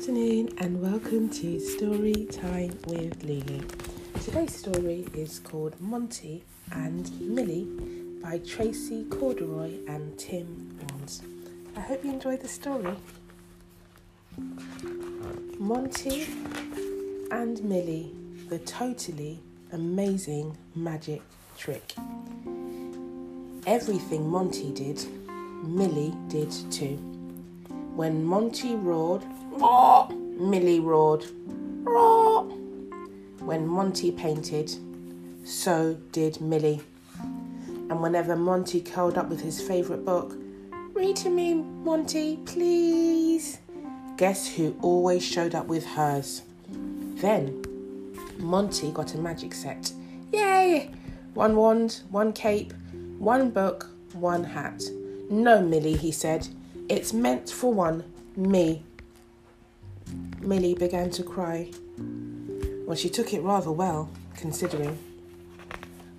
afternoon and welcome to Story Time with Lulu. Today's story is called Monty and Millie by Tracey Corderoy and Tim Warnes. I hope you enjoy the story. Monty and Millie, the totally amazing magic trick. Everything Monty did, Millie did too. When Monty roared, Roar! Millie roared, Roar! When Monty painted, so did Millie. And whenever Monty curled up with his favourite book, read to me, Monty, please. Guess who always showed up with hers? Then Monty got a magic set. Yay! One wand, one cape, one book, one hat. No, Millie, he said. It's meant for one, me. Millie began to cry. Well, she took it rather well, considering.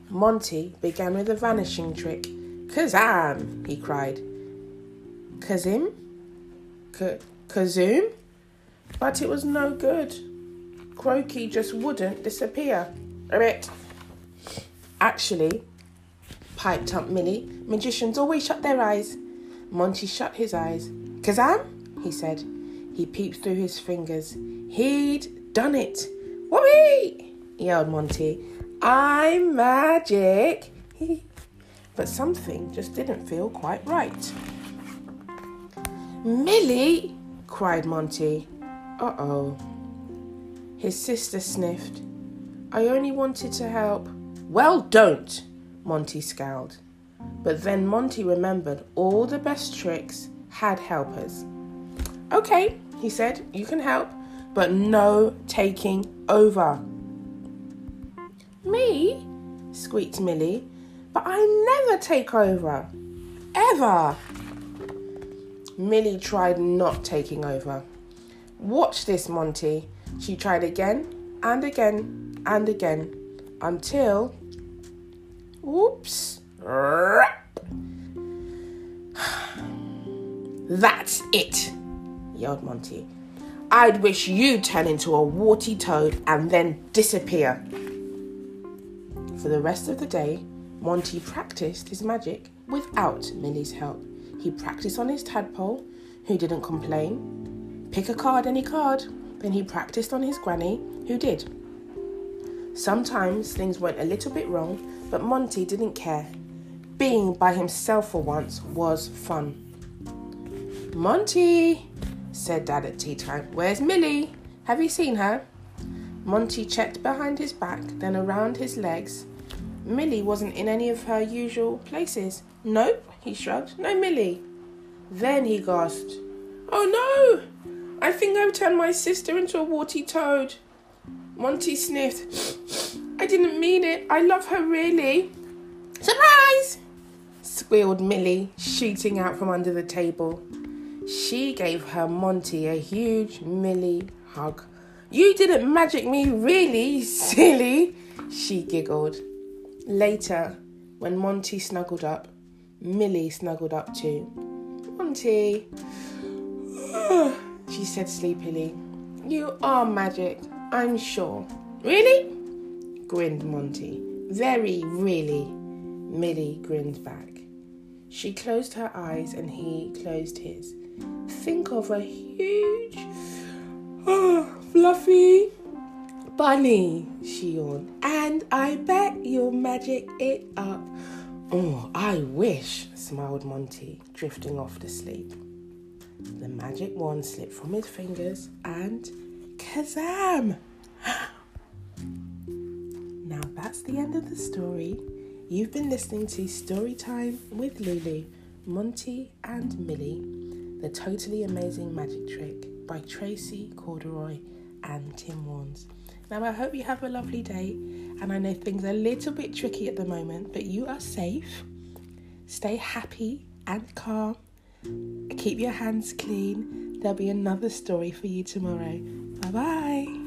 Monty began with a vanishing trick. Kazam! he cried. Kazim? K- Kazoom? But it was no good. Croaky just wouldn't disappear. A bit. Actually, piped up Millie, magicians always shut their eyes. Monty shut his eyes. Kazam? he said. He peeped through his fingers. He'd done it. Whoopee! yelled Monty. I'm magic. but something just didn't feel quite right. Millie, cried Monty. Uh oh. His sister sniffed. I only wanted to help. Well, don't, Monty scowled. But then Monty remembered all the best tricks had helpers. Okay, he said, you can help, but no taking over. Me? squeaked Millie. But I never take over. Ever. Millie tried not taking over. Watch this, Monty. She tried again and again and again until. Whoops. That's it, yelled Monty. I'd wish you'd turn into a warty toad and then disappear. For the rest of the day, Monty practiced his magic without Millie's help. He practiced on his tadpole, who didn't complain. Pick a card, any card. Then he practiced on his granny, who did. Sometimes things went a little bit wrong, but Monty didn't care. Being by himself for once was fun. Monty, said Dad at tea time, where's Millie? Have you seen her? Monty checked behind his back, then around his legs. Millie wasn't in any of her usual places. Nope, he shrugged. No Millie. Then he gasped, Oh no! I think I've turned my sister into a warty toad. Monty sniffed. I didn't mean it. I love her really. Surprise! Squealed Millie, shooting out from under the table. She gave her Monty a huge Millie hug. You didn't magic me, really, silly, she giggled. Later, when Monty snuggled up, Millie snuggled up too. Monty, she said sleepily, you are magic, I'm sure. Really? grinned Monty. Very, really. Millie grinned back. She closed her eyes and he closed his. Think of a huge, oh, fluffy bunny, she yawned. And I bet you'll magic it up. Oh, I wish, smiled Monty, drifting off to sleep. The magic wand slipped from his fingers and kazam! now that's the end of the story. You've been listening to Storytime with Lulu, Monty and Millie, The Totally Amazing Magic Trick by Tracey Corderoy and Tim Warnes. Now, I hope you have a lovely day, and I know things are a little bit tricky at the moment, but you are safe. Stay happy and calm. Keep your hands clean. There'll be another story for you tomorrow. Bye bye.